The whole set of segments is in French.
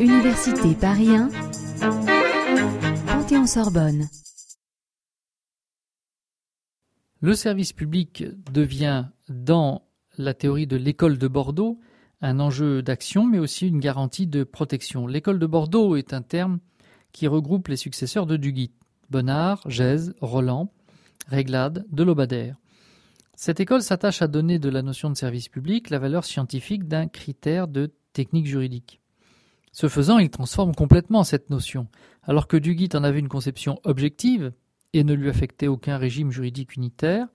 Université Paris 1, Panthéon-Sorbonne. Le service public devient, dans la théorie de l'école de Bordeaux, un enjeu d'action, mais aussi une garantie de protection. L'école de Bordeaux est un terme qui regroupe les successeurs de Duguit, Bonnard, Gèze, Roland, Réglade, Delobadère. Cette école s'attache à donner de la notion de service public la valeur scientifique d'un critère de technique juridique. Ce faisant, il transforme complètement cette notion. Alors que Duguit en avait une conception objective et ne lui affectait aucun régime juridique unitaire,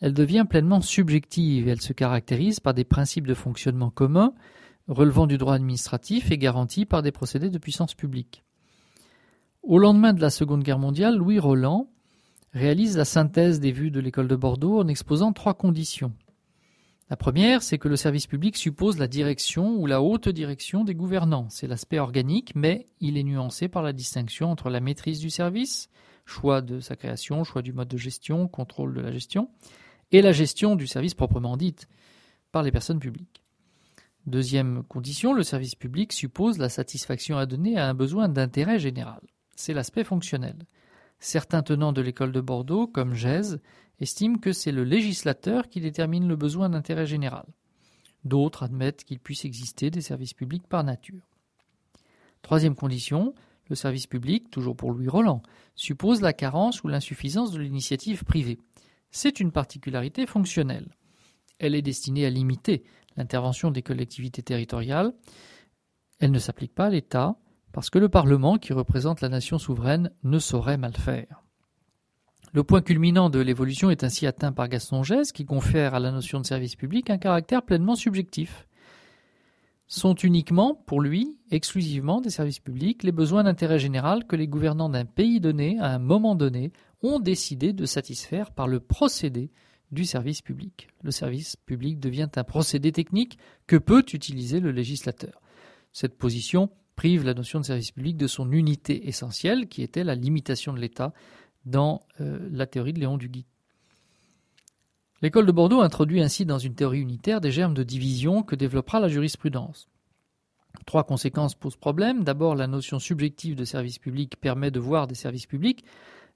elle devient pleinement subjective et elle se caractérise par des principes de fonctionnement communs relevant du droit administratif et garantis par des procédés de puissance publique. Au lendemain de la Seconde Guerre mondiale, Louis Roland réalise la synthèse des vues de l'école de Bordeaux en exposant trois conditions. La première, c'est que le service public suppose la direction ou la haute direction des gouvernants. C'est l'aspect organique, mais il est nuancé par la distinction entre la maîtrise du service, choix de sa création, choix du mode de gestion, contrôle de la gestion, et la gestion du service proprement dite par les personnes publiques. Deuxième condition, le service public suppose la satisfaction à donner à un besoin d'intérêt général. C'est l'aspect fonctionnel. Certains tenants de l'école de Bordeaux, comme Gèze, estiment que c'est le législateur qui détermine le besoin d'intérêt général. D'autres admettent qu'il puisse exister des services publics par nature. Troisième condition, le service public, toujours pour Louis Roland, suppose la carence ou l'insuffisance de l'initiative privée. C'est une particularité fonctionnelle. Elle est destinée à limiter l'intervention des collectivités territoriales. Elle ne s'applique pas à l'État, parce que le Parlement, qui représente la nation souveraine, ne saurait mal faire. Le point culminant de l'évolution est ainsi atteint par Gaston Gès, qui confère à la notion de service public un caractère pleinement subjectif. Sont uniquement, pour lui, exclusivement des services publics, les besoins d'intérêt général que les gouvernants d'un pays donné, à un moment donné, ont décidé de satisfaire par le procédé du service public. Le service public devient un procédé technique que peut utiliser le législateur. Cette position prive la notion de service public de son unité essentielle, qui était la limitation de l'État dans euh, la théorie de Léon Duguy. L'école de Bordeaux introduit ainsi dans une théorie unitaire des germes de division que développera la jurisprudence. Trois conséquences posent problème. D'abord, la notion subjective de service public permet de voir des services publics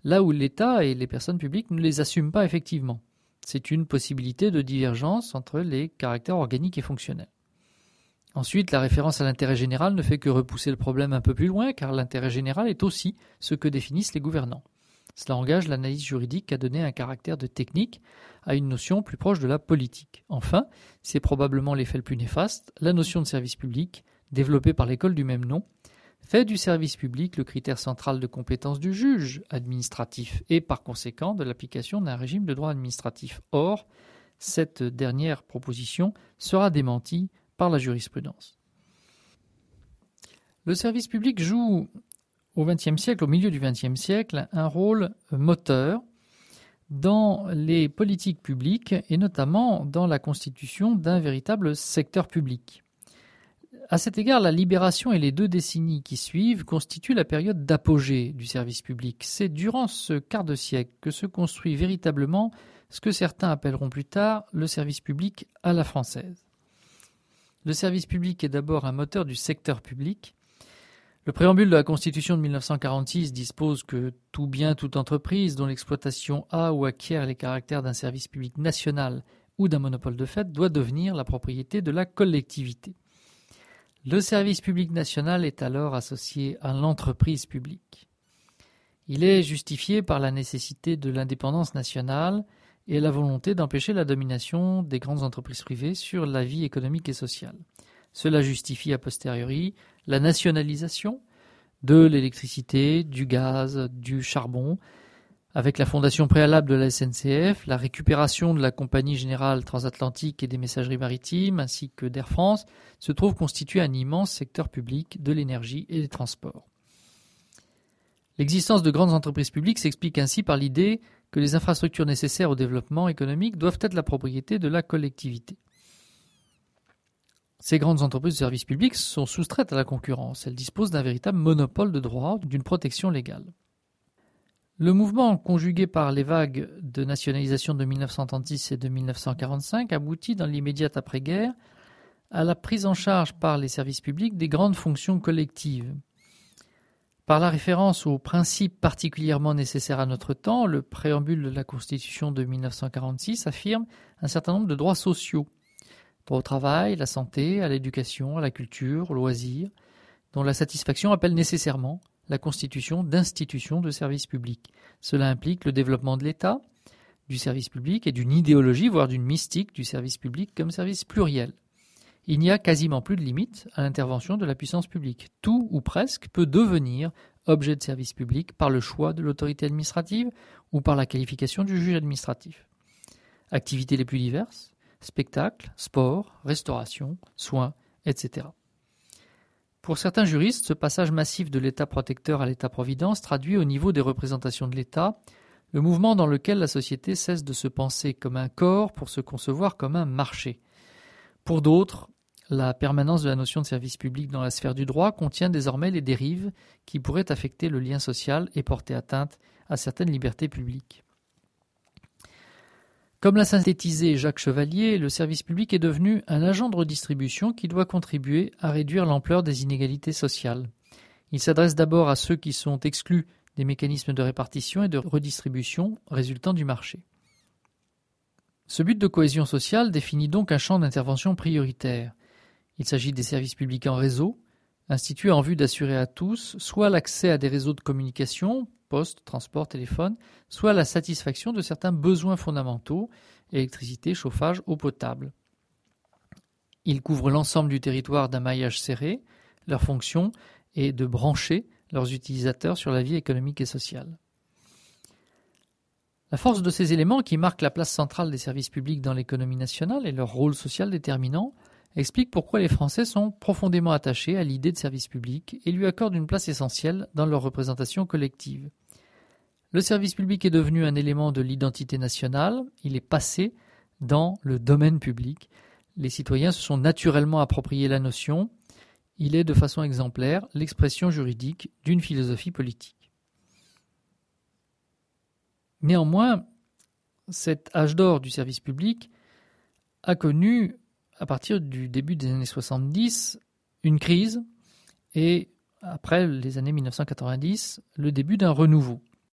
là où l'État et les personnes publiques ne les assument pas effectivement. C'est une possibilité de divergence entre les caractères organiques et fonctionnels. Ensuite, la référence à l'intérêt général ne fait que repousser le problème un peu plus loin, car l'intérêt général est aussi ce que définissent les gouvernants. Cela engage l'analyse juridique à donner un caractère de technique à une notion plus proche de la politique. Enfin, c'est probablement l'effet le plus néfaste, la notion de service public, développée par l'école du même nom, fait du service public le critère central de compétence du juge administratif et par conséquent de l'application d'un régime de droit administratif. Or, cette dernière proposition sera démentie par la jurisprudence. Le service public joue au XXe siècle, au milieu du XXe siècle, un rôle moteur dans les politiques publiques et notamment dans la constitution d'un véritable secteur public. À cet égard, la libération et les deux décennies qui suivent constituent la période d'apogée du service public. C'est durant ce quart de siècle que se construit véritablement ce que certains appelleront plus tard le service public à la française. Le service public est d'abord un moteur du secteur public. Le préambule de la Constitution de 1946 dispose que tout bien, toute entreprise dont l'exploitation a ou acquiert les caractères d'un service public national ou d'un monopole de fait doit devenir la propriété de la collectivité. Le service public national est alors associé à l'entreprise publique. Il est justifié par la nécessité de l'indépendance nationale et la volonté d'empêcher la domination des grandes entreprises privées sur la vie économique et sociale. Cela justifie a posteriori la nationalisation de l'électricité, du gaz, du charbon, avec la fondation préalable de la SNCF, la récupération de la Compagnie générale transatlantique et des messageries maritimes, ainsi que d'Air France, se trouve constituer un immense secteur public de l'énergie et des transports. L'existence de grandes entreprises publiques s'explique ainsi par l'idée que les infrastructures nécessaires au développement économique doivent être la propriété de la collectivité. Ces grandes entreprises de services publics sont soustraites à la concurrence. Elles disposent d'un véritable monopole de droit, d'une protection légale. Le mouvement, conjugué par les vagues de nationalisation de 1936 et de 1945, aboutit dans l'immédiate après-guerre à la prise en charge par les services publics des grandes fonctions collectives. Par la référence aux principes particulièrement nécessaires à notre temps, le préambule de la Constitution de 1946 affirme un certain nombre de droits sociaux. Droit au travail, la santé, à l'éducation, à la culture, au loisir, dont la satisfaction appelle nécessairement la constitution d'institutions de services publics. Cela implique le développement de l'État, du service public et d'une idéologie, voire d'une mystique du service public comme service pluriel il n'y a quasiment plus de limite à l'intervention de la puissance publique. Tout ou presque peut devenir objet de service public par le choix de l'autorité administrative ou par la qualification du juge administratif. Activités les plus diverses, spectacles, sport, restauration, soins, etc. Pour certains juristes, ce passage massif de l'État protecteur à l'État-providence traduit au niveau des représentations de l'État le mouvement dans lequel la société cesse de se penser comme un corps pour se concevoir comme un marché. Pour d'autres, la permanence de la notion de service public dans la sphère du droit contient désormais les dérives qui pourraient affecter le lien social et porter atteinte à certaines libertés publiques. Comme l'a synthétisé Jacques Chevalier, le service public est devenu un agent de redistribution qui doit contribuer à réduire l'ampleur des inégalités sociales. Il s'adresse d'abord à ceux qui sont exclus des mécanismes de répartition et de redistribution résultant du marché. Ce but de cohésion sociale définit donc un champ d'intervention prioritaire. Il s'agit des services publics en réseau, institués en vue d'assurer à tous soit l'accès à des réseaux de communication, poste, transport, téléphone, soit la satisfaction de certains besoins fondamentaux, électricité, chauffage, eau potable. Ils couvrent l'ensemble du territoire d'un maillage serré. Leur fonction est de brancher leurs utilisateurs sur la vie économique et sociale. La force de ces éléments qui marquent la place centrale des services publics dans l'économie nationale et leur rôle social déterminant explique pourquoi les Français sont profondément attachés à l'idée de service public et lui accordent une place essentielle dans leur représentation collective. Le service public est devenu un élément de l'identité nationale, il est passé dans le domaine public. Les citoyens se sont naturellement approprié la notion, il est de façon exemplaire l'expression juridique d'une philosophie politique. Néanmoins, cet âge d'or du service public a connu à partir du début des années 70 une crise et après les années 1990 le début d'un renouveau.